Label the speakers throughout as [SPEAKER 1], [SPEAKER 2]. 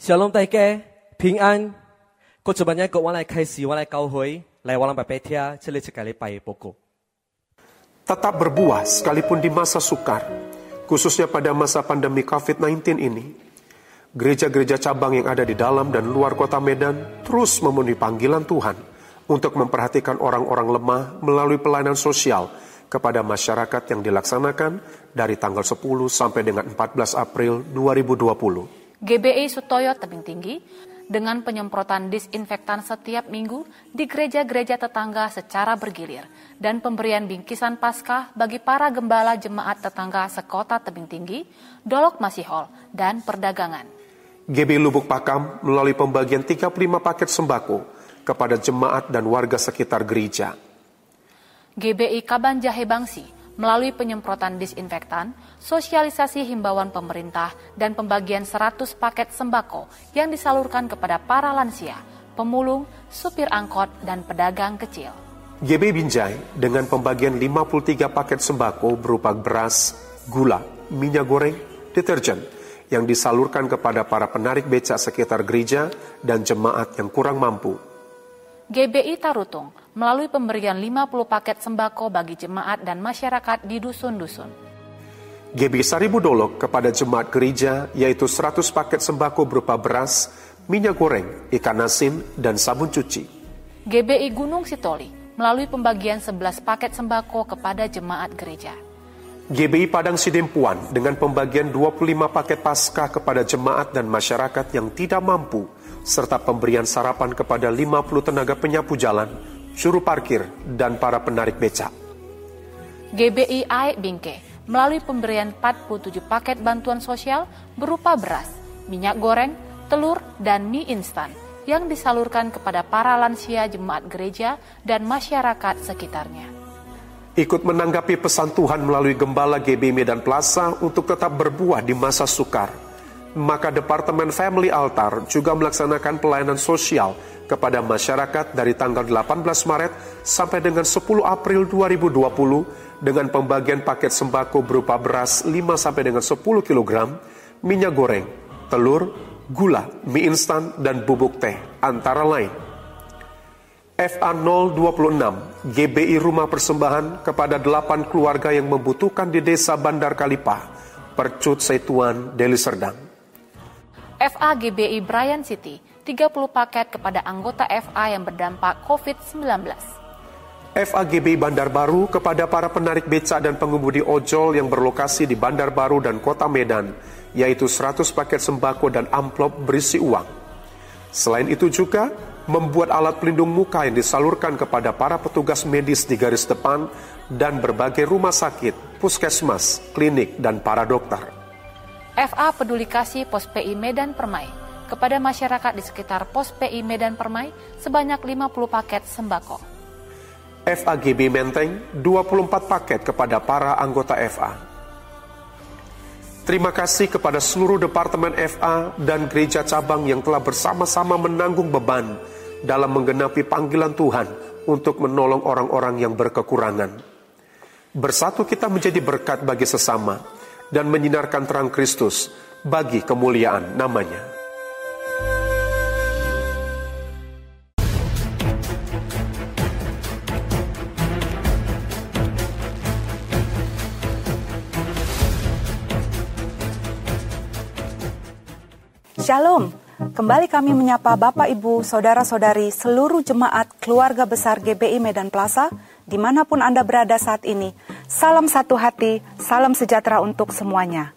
[SPEAKER 1] 小龙大家平安。过这半日，我来开始，我来教会，来我来白白听，这里是个礼拜报告。
[SPEAKER 2] tetap berbuah sekalipun di masa sukar, khususnya pada masa pandemi COVID-19 ini. Gereja-gereja cabang yang ada di dalam dan luar kota Medan terus memenuhi panggilan Tuhan untuk memperhatikan orang-orang lemah melalui pelayanan sosial kepada masyarakat yang dilaksanakan dari tanggal 10 sampai dengan 14 April 2020.
[SPEAKER 3] GBI Sutoyo Tebing Tinggi dengan penyemprotan disinfektan setiap minggu di gereja-gereja tetangga secara bergilir dan pemberian bingkisan Paskah bagi para gembala jemaat tetangga sekota Tebing Tinggi, Dolok Masihol, dan perdagangan.
[SPEAKER 2] GB Lubuk Pakam melalui pembagian 35 paket sembako kepada jemaat dan warga sekitar gereja.
[SPEAKER 3] GBI Kaban Jahe Bangsi melalui penyemprotan disinfektan, sosialisasi himbauan pemerintah, dan pembagian 100 paket sembako yang disalurkan kepada para lansia, pemulung, supir angkot, dan pedagang kecil.
[SPEAKER 2] GB Binjai dengan pembagian 53 paket sembako berupa beras, gula, minyak goreng, deterjen yang disalurkan kepada para penarik becak sekitar gereja dan jemaat yang kurang mampu.
[SPEAKER 3] GBI Tarutung melalui pemberian 50 paket sembako bagi jemaat dan masyarakat di dusun-dusun.
[SPEAKER 2] GB Saribu Dolok kepada jemaat gereja yaitu 100 paket sembako berupa beras, minyak goreng, ikan asin, dan sabun cuci.
[SPEAKER 3] GBI Gunung Sitoli melalui pembagian 11 paket sembako kepada jemaat gereja.
[SPEAKER 2] GBI Padang Sidempuan dengan pembagian 25 paket paskah kepada jemaat dan masyarakat yang tidak mampu, serta pemberian sarapan kepada 50 tenaga penyapu jalan, juru parkir, dan para penarik becak.
[SPEAKER 3] GBI Aek Bingke melalui pemberian 47 paket bantuan sosial berupa beras, minyak goreng, telur, dan mie instan yang disalurkan kepada para lansia jemaat gereja dan masyarakat sekitarnya.
[SPEAKER 2] Ikut menanggapi pesan Tuhan melalui Gembala GB Medan Plaza untuk tetap berbuah di masa sukar. Maka Departemen Family Altar juga melaksanakan pelayanan sosial kepada masyarakat dari tanggal 18 Maret sampai dengan 10 April 2020 dengan pembagian paket sembako berupa beras 5 sampai dengan 10 kg, minyak goreng, telur, gula, mie instan, dan bubuk teh, antara lain. FA 026 GBI Rumah Persembahan kepada 8 keluarga yang membutuhkan di Desa Bandar Kalipah, Percut Setuan, Deli Serdang.
[SPEAKER 3] FA GBI Brian City 30 paket kepada anggota FA yang berdampak COVID-19.
[SPEAKER 2] FA GBI Bandar Baru kepada para penarik becak dan pengemudi ojol yang berlokasi di Bandar Baru dan Kota Medan, yaitu 100 paket sembako dan amplop berisi uang. Selain itu juga membuat alat pelindung muka yang disalurkan kepada para petugas medis di garis depan dan berbagai rumah sakit, puskesmas, klinik, dan para dokter.
[SPEAKER 3] FA Peduli Kasih Pos PI Medan Permai kepada masyarakat di sekitar Pos PI Medan Permai sebanyak 50 paket sembako.
[SPEAKER 2] FAGB Menteng 24 paket kepada para anggota FA. Terima kasih kepada seluruh Departemen FA dan gereja cabang yang telah bersama-sama menanggung beban dalam menggenapi panggilan Tuhan untuk menolong orang-orang yang berkekurangan. Bersatu kita menjadi berkat bagi sesama dan menyinarkan terang Kristus bagi kemuliaan namanya.
[SPEAKER 4] Shalom, kembali kami menyapa Bapak Ibu, Saudara-saudari, seluruh jemaat keluarga besar GBI Medan Plaza, di mana pun Anda berada saat ini. Salam satu hati, salam sejahtera untuk semuanya.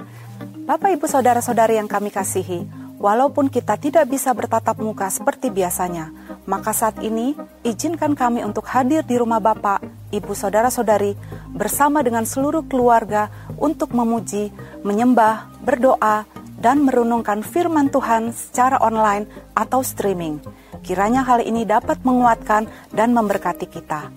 [SPEAKER 4] Bapak Ibu Saudara-saudari yang kami kasihi, walaupun kita tidak bisa bertatap muka seperti biasanya, maka saat ini izinkan kami untuk hadir di rumah Bapak, Ibu Saudara-saudari, bersama dengan seluruh keluarga untuk memuji, menyembah, berdoa, dan merenungkan firman Tuhan secara online atau streaming. Kiranya hal ini dapat menguatkan dan memberkati kita.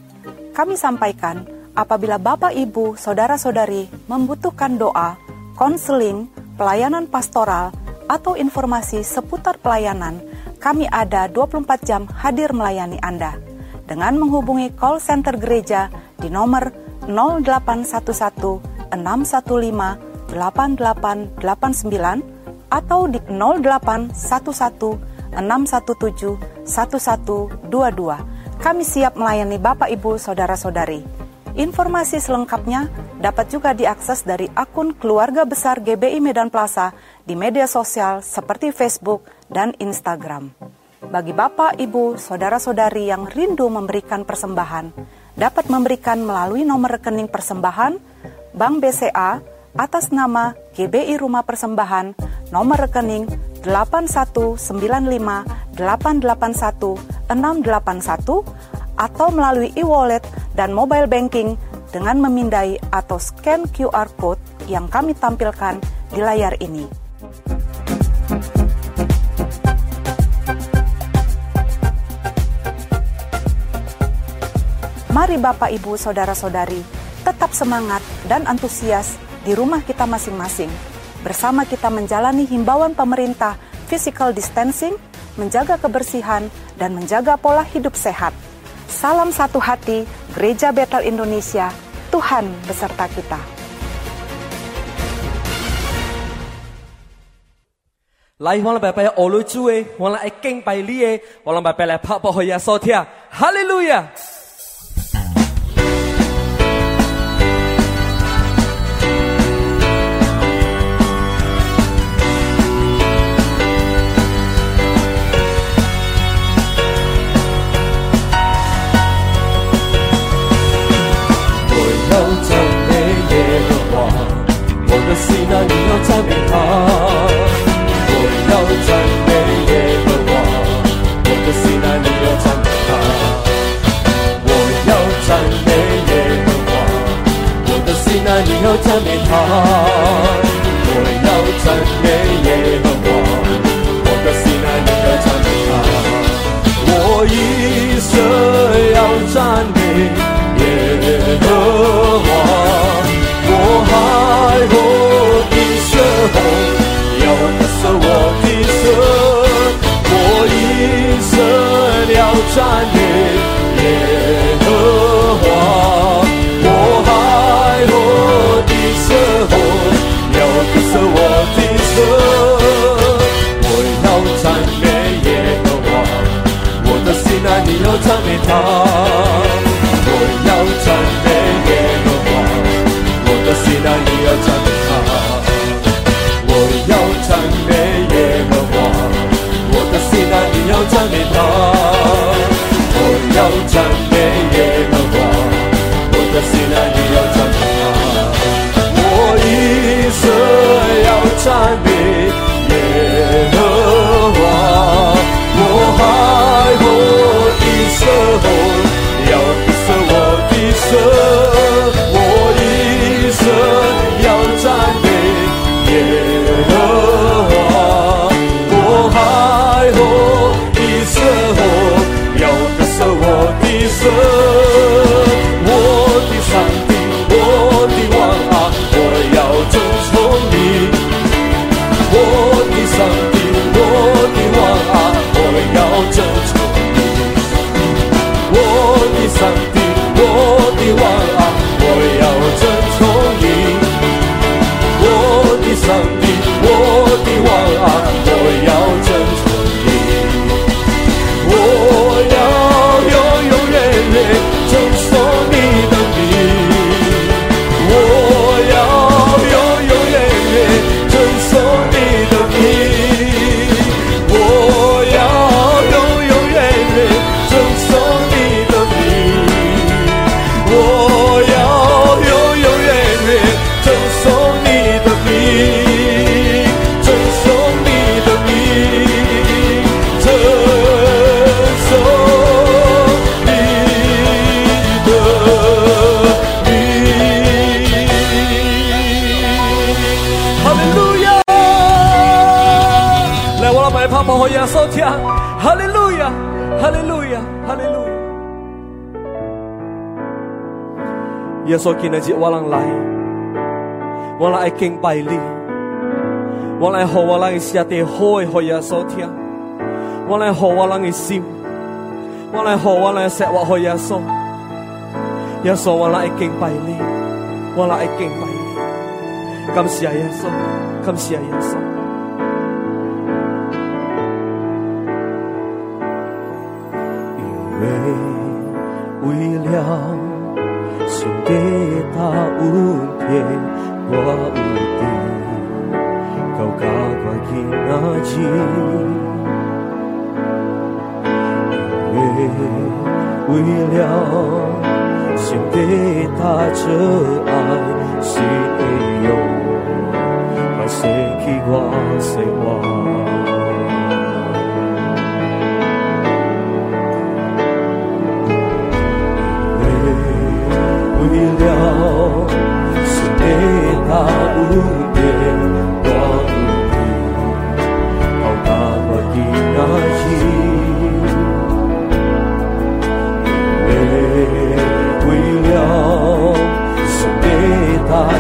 [SPEAKER 4] Kami sampaikan, apabila Bapak, Ibu, Saudara-saudari membutuhkan doa, konseling, pelayanan pastoral, atau informasi seputar pelayanan, kami ada 24 jam hadir melayani Anda. Dengan menghubungi call center gereja di nomor 0811 615 8889 atau di 0811 617 1122. Kami siap melayani Bapak Ibu Saudara-saudari. Informasi selengkapnya dapat juga diakses dari akun keluarga besar GBI Medan Plaza di media sosial seperti Facebook dan Instagram. Bagi Bapak, Ibu, Saudara-saudari yang rindu memberikan persembahan, dapat memberikan melalui nomor rekening persembahan Bank BCA atas nama GBI Rumah Persembahan nomor rekening 8195881681 atau melalui e-wallet dan mobile banking dengan memindai atau scan QR code yang kami tampilkan di layar ini. Mari Bapak Ibu Saudara-saudari tetap semangat dan antusias di rumah kita masing-masing. Bersama kita menjalani himbauan pemerintah physical distancing, menjaga kebersihan, dan menjaga pola hidup sehat. Salam satu hati, Gereja Betel Indonesia, Tuhan beserta kita.
[SPEAKER 1] Lai mola bapa ya olu cuwe, mola eking pai lie, wala
[SPEAKER 5] ba lepak ya sotia. Haleluya. 赞美他，我要赞美耶和华。我的心啊，你要赞美他，我一生要赞美耶和华。我海阔的时候，要得瑟我的神，我一生要赞要赞美耶和华。我的心爱，你要赞美他，我一生要赞耶稣今日我能来，我来敬拜你，我来和我来下地开和耶稣听，我来和我来心，我来和我来说话和耶稣。耶稣我来敬拜你，我来敬拜你，感谢耶稣，感谢耶稣。这爱是你用，还舍去我失望。为了是你那。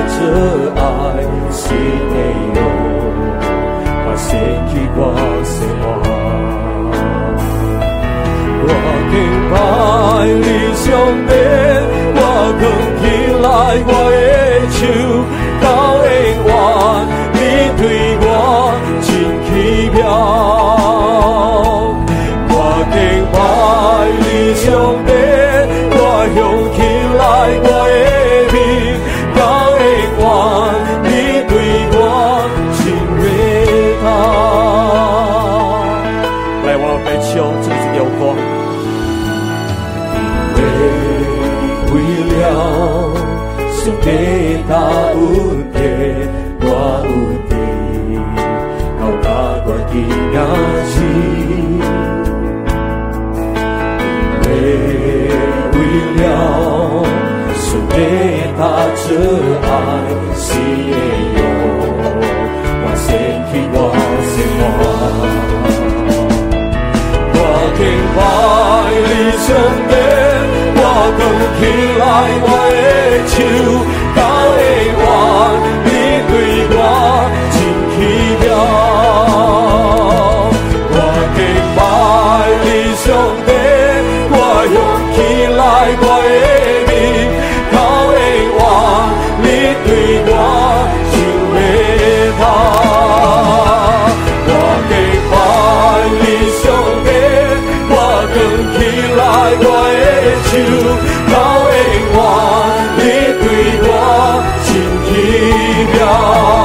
[SPEAKER 5] 这爱是地狱，快死去。我说我，我明白你伤悲。我讲起来，我的手到永远。你对我真奇妙。唱出一条歌人生的路上一直会天我们再一大人的路上为了会行直到爱命的到我身体我身体情在你伤边，我举起来我的手，敢会换？到永远，你对我真奇妙。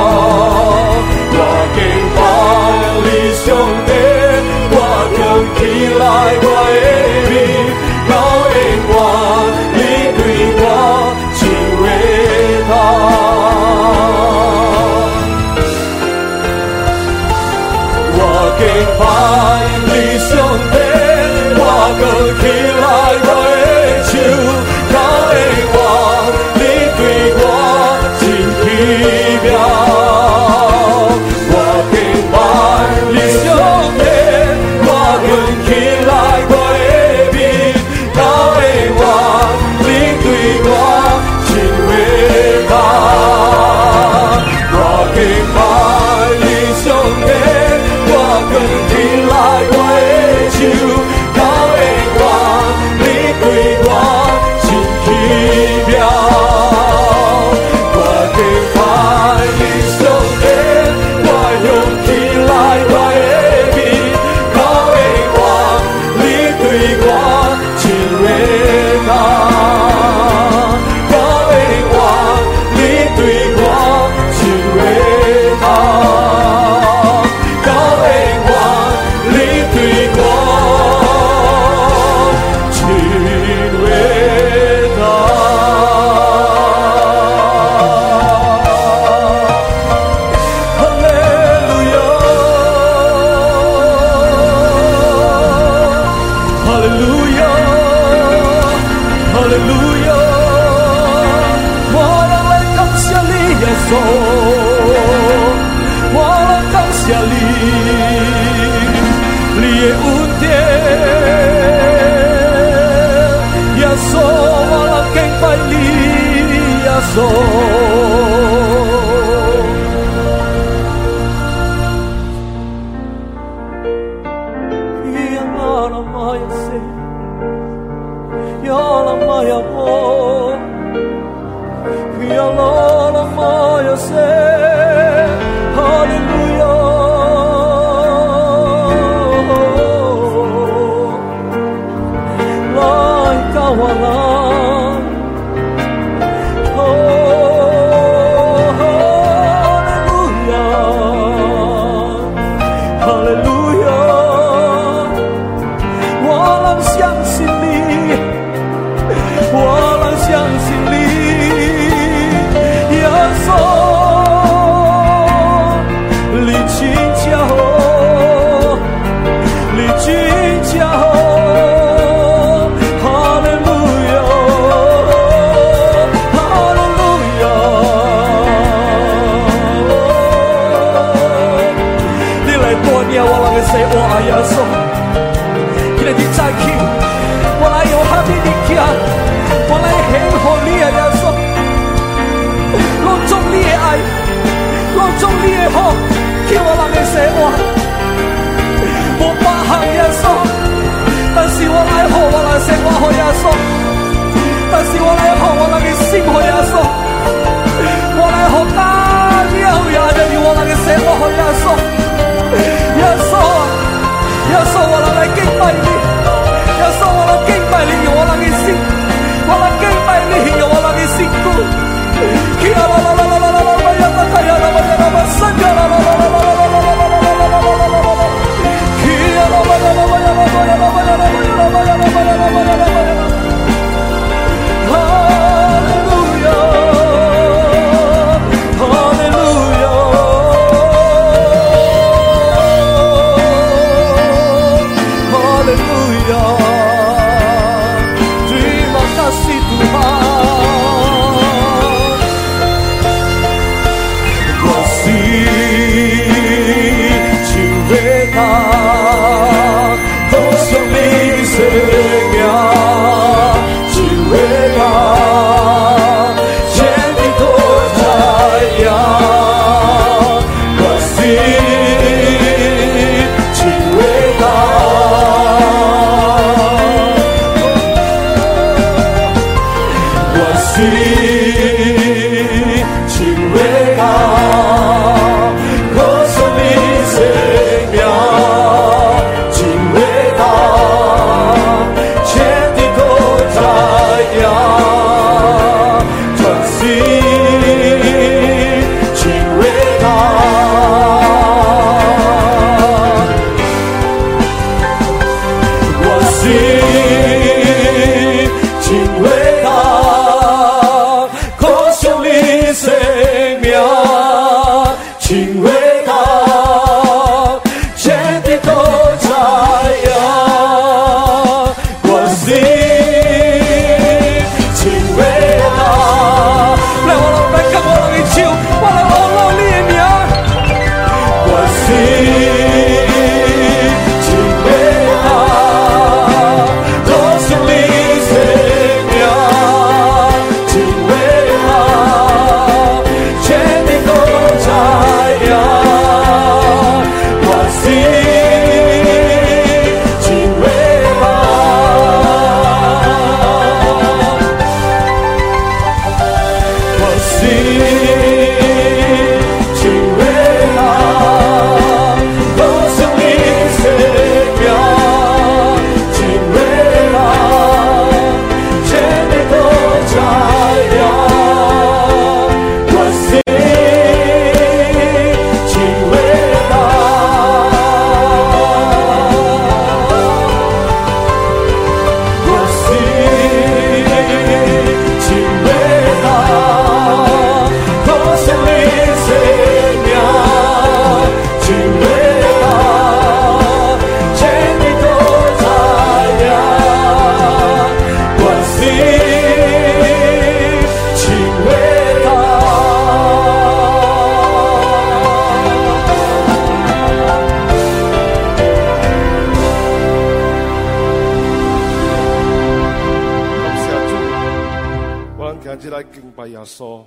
[SPEAKER 5] 今日来敬拜耶稣，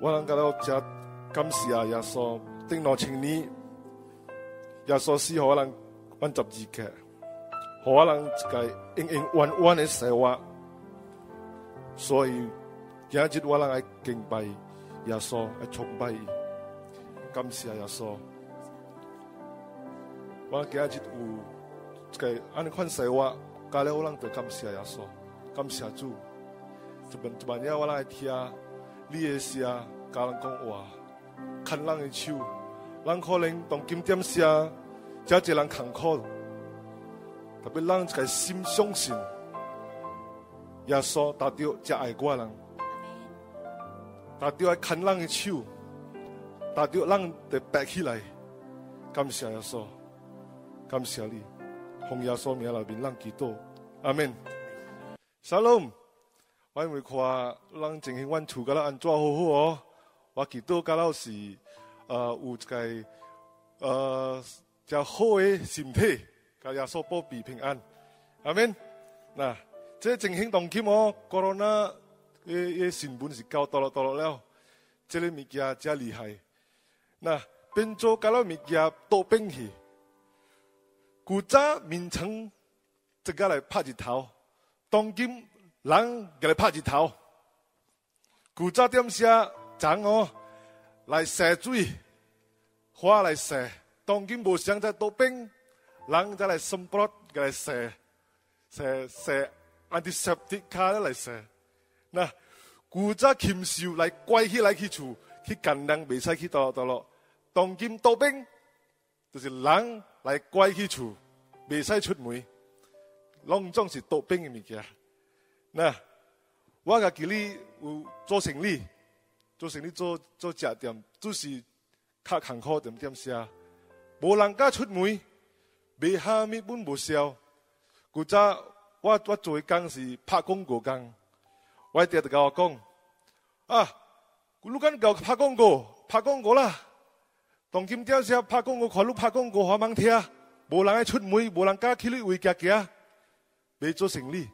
[SPEAKER 1] 我能感到真感谢啊耶稣，定诺请你，耶稣使我能稳执自给，好我能
[SPEAKER 6] 个应应万万的生活。所以今日我能来敬拜耶稣，来崇拜，感谢耶稣，我今日有个安尼款生活，家里我能得感谢耶稣，感谢主。一半一半夜我来听你的声，甲人讲话，看人的手，人可能当今点声。真侪人坎坷，特别让一个心相信，耶稣达到真爱我人，达到爱看人的手，达到人得白起来，感谢耶稣，感谢你，奉耶稣名来面让祈祷，阿门。沙龙，我因为看人情形，阮厝甲咱安怎好好哦，我祈祷甲老是呃有一个呃。只好的身体，甲耶稣保庇平安。阿免，那这情形当今哦，corona 嘅嘅新闻是搞到了到了了，这个物件真厉害。那变做搞了物件都变去，古早名称这个来拍日头，当今人给你拍日头。古早点写长哦，来射水，花来射。当今无想在多兵，人再来生不个来射。射射 antiseptic 卡来射，那古早禽兽来怪起来去处，去干人未使去倒倒落。当今多兵，就是人来怪去处，未使出门，拢总是多兵的物件。那我甲记你有做生意，做生意做做食店，就是较坎坷点点些，无人敢出门，卖虾米本无销。古早我我做工是拍广告工，我一直就甲我讲，啊，你敢教拍广告，拍广告啦。当今朝时拍广告，看你拍广告好忙听，无人爱出门，无人敢去你位行行，未做生意。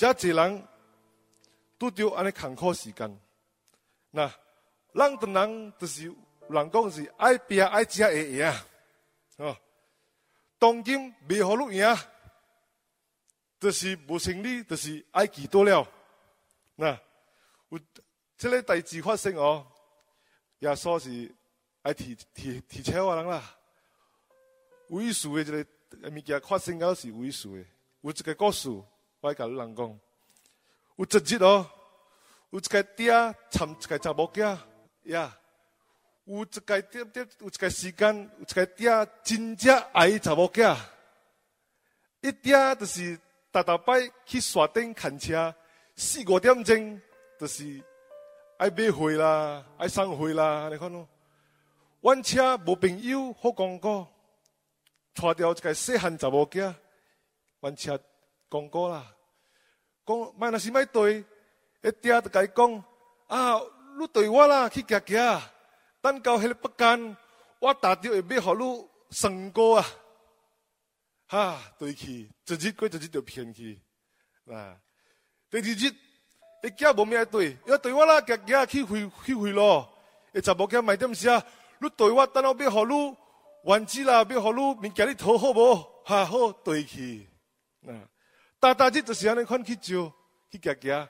[SPEAKER 6] 遮济人拄着安尼坎坷时间，那人等人就是人讲是爱拼爱食会赢，哦，当今未好路赢。就是无生理，就是爱记多了。那有这个代志发生哦，耶稣是爱提提提车的人啦。为数的这个物件发生到是为数的，有一个故事，我甲你人讲。有一日哦，有一个爹参一个查某囝呀，有一个爹爹有一个时间，有一个爹真正爱查某囝，一爹就是。逐逐摆去山顶看车，四五点钟就是爱买货啦，爱送货啦，你看咯。阮车无朋友好广告，带着一个细汉查某囝，阮车讲过啦。讲买若是买对，一爹就甲伊讲啊，你对我啦去行行，等到迄个不干，我打掉会买互你成果啊。哈，对去，一日过一日就骗去，啊！第二日，一家无咩对，要对我啦，夹夹去回去回咯。一查某囝买点啥？你对我等下要互你丸子啦，要互你物件你讨好无？哈好对去，啊！大大日就是安尼款去招去夹夹，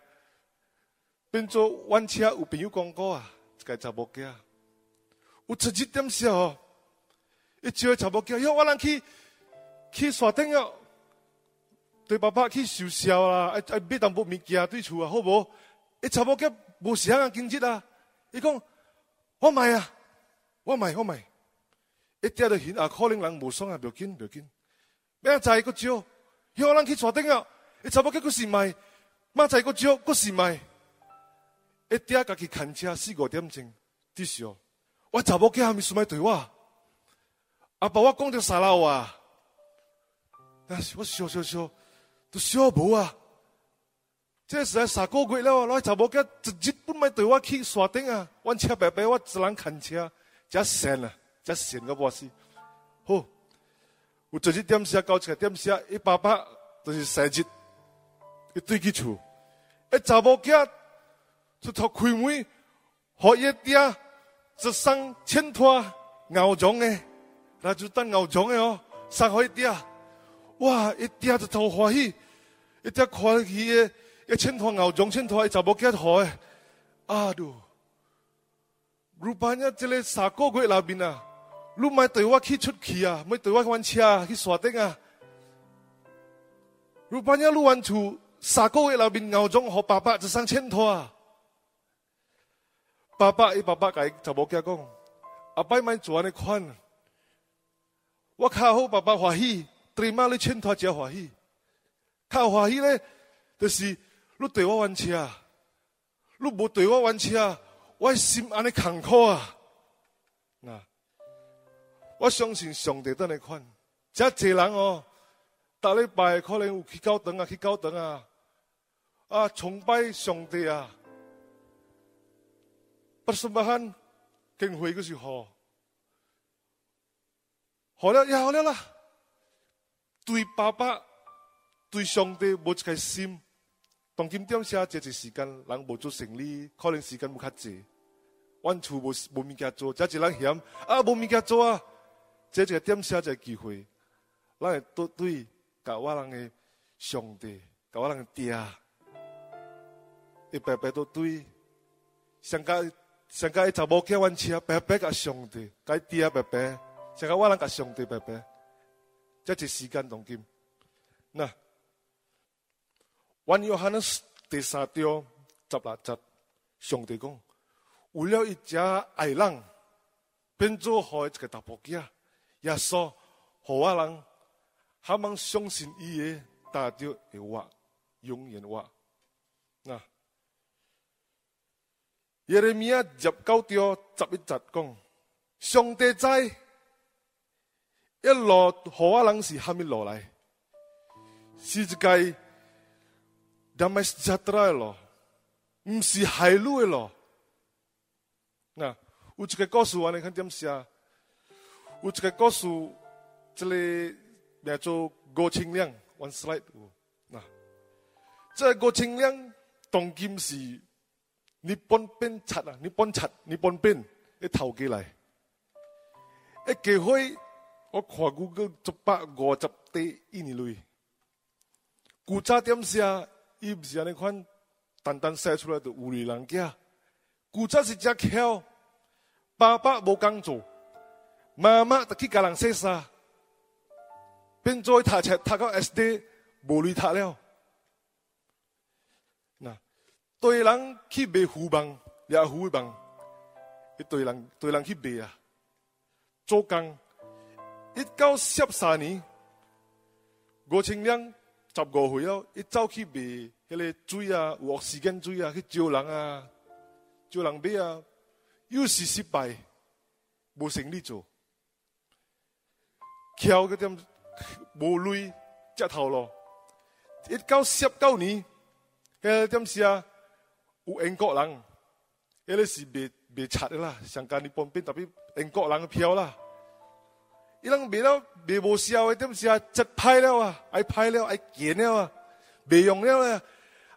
[SPEAKER 6] 变做弯车有朋友讲过啊，一个查某囝，有一点啥哦？一招查某囝，要我人去。去山顶啊，对爸爸去受孝啦，爱爱买淡薄物件对厝啊，好无？伊查某囝无时啊经济啊，伊讲我买啊，我买我买，一点都现啊，可能人无爽啊，要紧要紧，明仔个招，有人去山顶啊，伊查某囝佫是买，明仔个招佫是买，一点家己看车四五点钟，的时候，我查某囝还没想买对我，阿爸我讲着啥啦话？我笑笑笑，都笑无啊！这是在三个月了，那查某囝一日不买对我去山顶啊！阮车白白，我只能看车，真闲啊，真闲个波死。好，有一日点写，到一个点写，伊爸爸就是生日，伊对去厝，一查某囝出头开门，互伊爹一双衬托牛绒的，那就当牛绒的哦，送互伊爹。哇！一嗲就头欢喜，一嗲看起个一千团牛种，千团查某囝好诶，啊都！如班呀，这个三个月那边啊，你咪对我去出去啊，咪对我玩车去山顶啊。如班呀，你玩厝三个月那边牛种和爸爸就上千团啊。爸爸伊爸爸甲伊查某囝讲，阿爸咪做安尼款，我较好爸爸欢喜。对妈你欠他真欢喜，较欢喜咧，就是你对我玩车，你无对我玩车，我心安尼坎坷啊！那我相信上帝都来看，遮济人哦，逐礼拜可能有去教堂啊，去教堂啊，啊崇拜上帝啊，不什么罕敬会个是好。好了，也好了啦。对爸爸、对上帝无一个心，当今点写这一时间，人无做生理，可能时间无较济。阮厝无无物件做，遮一人嫌啊无物件做啊，这一个点写一个机会，咱会对对甲我人的上帝，甲我人的爹，一白白都对，上加上加一查某叫阮车，白白甲上帝，甲爹白白，上加我人甲上帝白白，这一时间当今，那，阮约翰第三章十六节，上帝讲。为了一只爱人，变做好一个大伯仔，耶稣好我人，他们相信伊的，达到会活，永远活。那耶利米亚十九章十一节讲，上帝在一路好我人是虾米落来？是一个达麦斯加特来咯，唔是海路的咯。那有一个故事，我你看点写？有一个故事，这里叫做郭清亮，one slide。那这郭清亮当今是日本兵贼啊，日本贼，日本兵一头过来，一机会我看过个一百五十地一年内，古早点写？伊不是安尼款，单单写出来的有力人家。古早是只巧，爸爸无工做，妈妈就去教人洗衫，变做读册读到 S D 无力读了。那对人去卖胡棒，也胡棒，一对人对人去卖啊，做工一九十三年，吴清亮十五岁了，一走去卖迄个水啊，有时间水啊，去招人啊。做人买啊，又是失败，无生意做，敲个点无累，接头咯。一九十九年，诶点时啊，有英国人，迄个是未未拆的啦，上加日本兵特别英国人票啦。伊人卖了卖无销的点时啊，贼歹了啊，爱派了爱见了啊，未用了啊，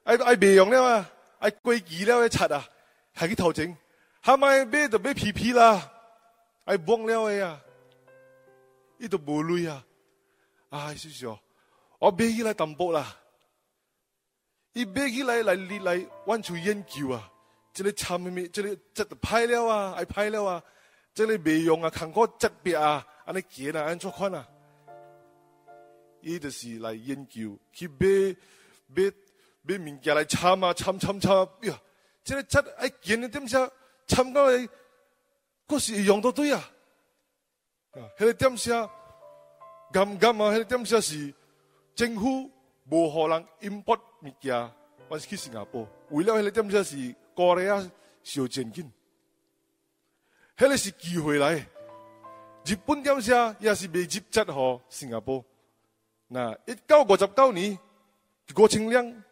[SPEAKER 6] 爱爱未用了啊，爱过期了的贼啊。还去偷钱，还买买就买皮皮啦，还忘了的呀，伊都无累啊，哎，是是哦，我买起来淡薄啦，伊买起来来来来，往出研究啊，这里参咪咪，这里这都歹了啊，爱歹了啊，这里未用啊，看过质别啊，安尼见啊，安怎款啊，伊就是来研究，去买买买物件来参啊，参参参呀。这个七哎见的点下，参加的，嗰时用到对啊！啊，迄个点下，啱啱啊，迄个点下是政府无可能 import 物件，我是去新加坡，为了迄个点下是过来啊，小钱金，迄个是机会来。日本点下也是未接接好新加坡。那一九五十九年，郭清亮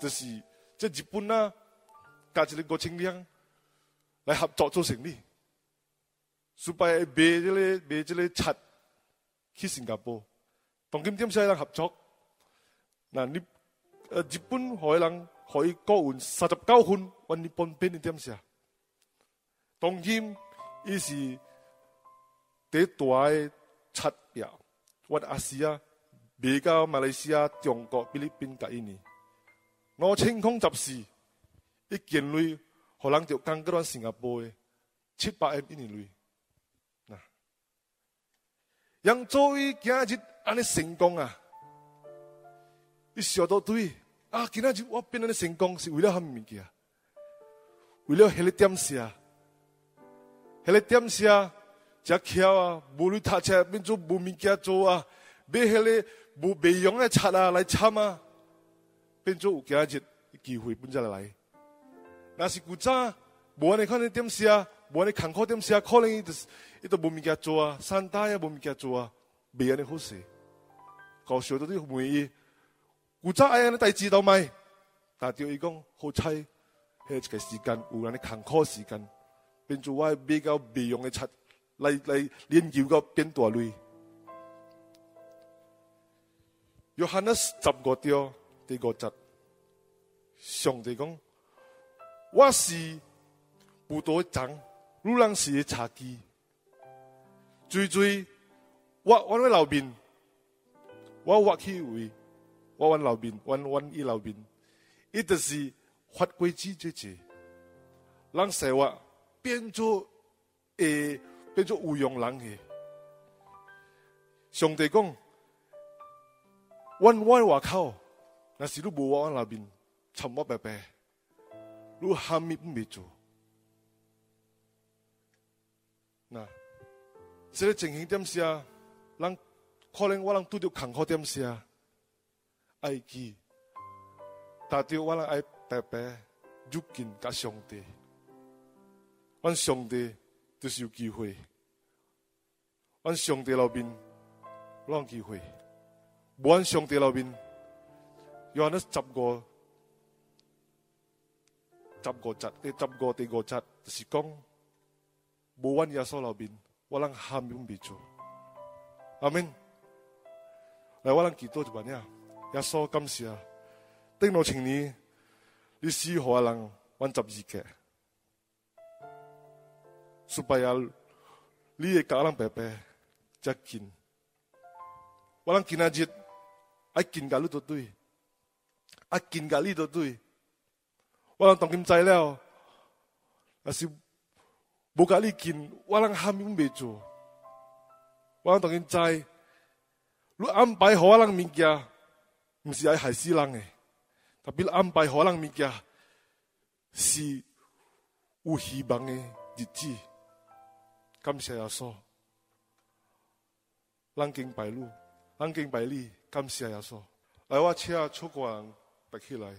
[SPEAKER 6] 就是在日本啊。加一个郭清亮来合作做生意，苏拜卖这个卖这个漆去新加坡，当今点些人合作，那你呃日本海人可以高换三十九分，换日本变的点些，当今伊是第一大的漆料，我阿西亚卖到马来西亚、中国、菲律宾、甲印尼，我清空十四。一件类，可能就刚嗰新加坡的七八 M 一年类。嗱，让做伊今日安尼成功啊！你想到对啊，今日我变安尼成功是为了虾米物件？为了迄个点写，迄个点写，只巧啊，无你读册变做无物件做啊，买迄个无备用的册啊来参啊，变做有今日机会变出来。那是古早，无安尼看你点下写，无安尼坎坷点写，可能伊就伊都无物件做啊，三代也无物件做啊，未安尼好势。搞笑到啲问伊，古早爱安尼代志都卖，但对伊讲好彩，迄一个时间有安尼坎坷时间，变做我比较未用的出来来研究个变大类，约翰呢十五章第五节，上帝讲：我是葡萄长，女人是茶几，追追我我的老面，我挖去为我阮老面，阮阮伊老面，伊就是发规矩这些，人生活变做诶变做无用人嘅。上帝讲。阮阮外口，那是你无我内面，沉默白白，你虾米不未做？那，这个情形点写？人可能我人拄着坎坷点写？爱记，达到我人爱白白入近甲上帝，阮上帝就是有机会，阮上帝老面，有机会。无按上帝路面，约翰十五、十五节、第十五、第五节，就是讲无按耶稣路面，我人喊永未做。阿门。来，我人祈祷一万呀，耶稣感谢，顶落千年，你死何人阮十二个，苏拜亚，你嘅家人白白接近，我人今仔日。爱见甲你都对，爱见甲你都对。我人当今知了，也是无甲你见，我人喊永未做。我人当今知，你安排好我人物件，毋是爱害死人诶。特别安排好人物件，是有希望诶日子。感谢耶稣，人敬拜路，人敬拜你。感谢耶稣，来我车出关拔起来，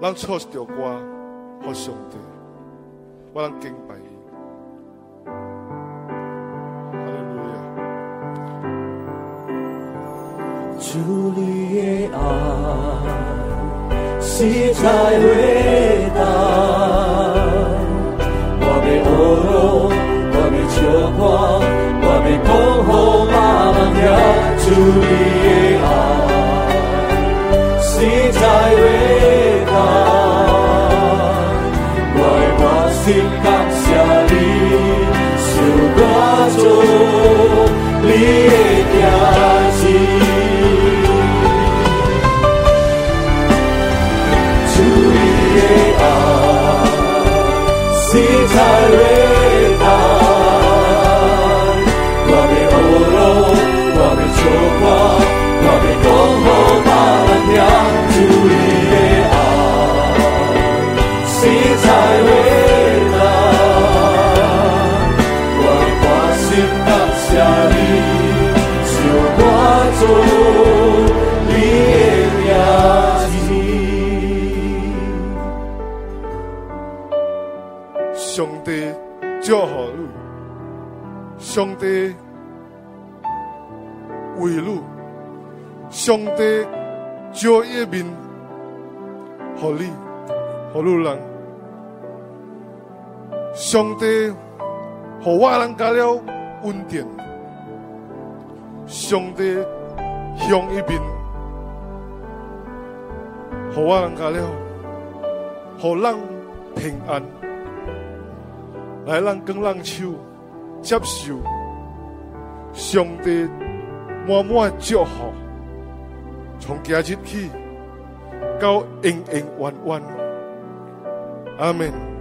[SPEAKER 6] 咱唱一条歌，好上帝，我能敬拜伊。哈利路亚。
[SPEAKER 5] 主你的爱实在伟大，我要学咯，我要唱歌，我要讲好。主你了恩典，上帝向一边，和我人加了，和人平安，来人跟人手。接受上帝满满祝福，从今日起到永永远远。阿门。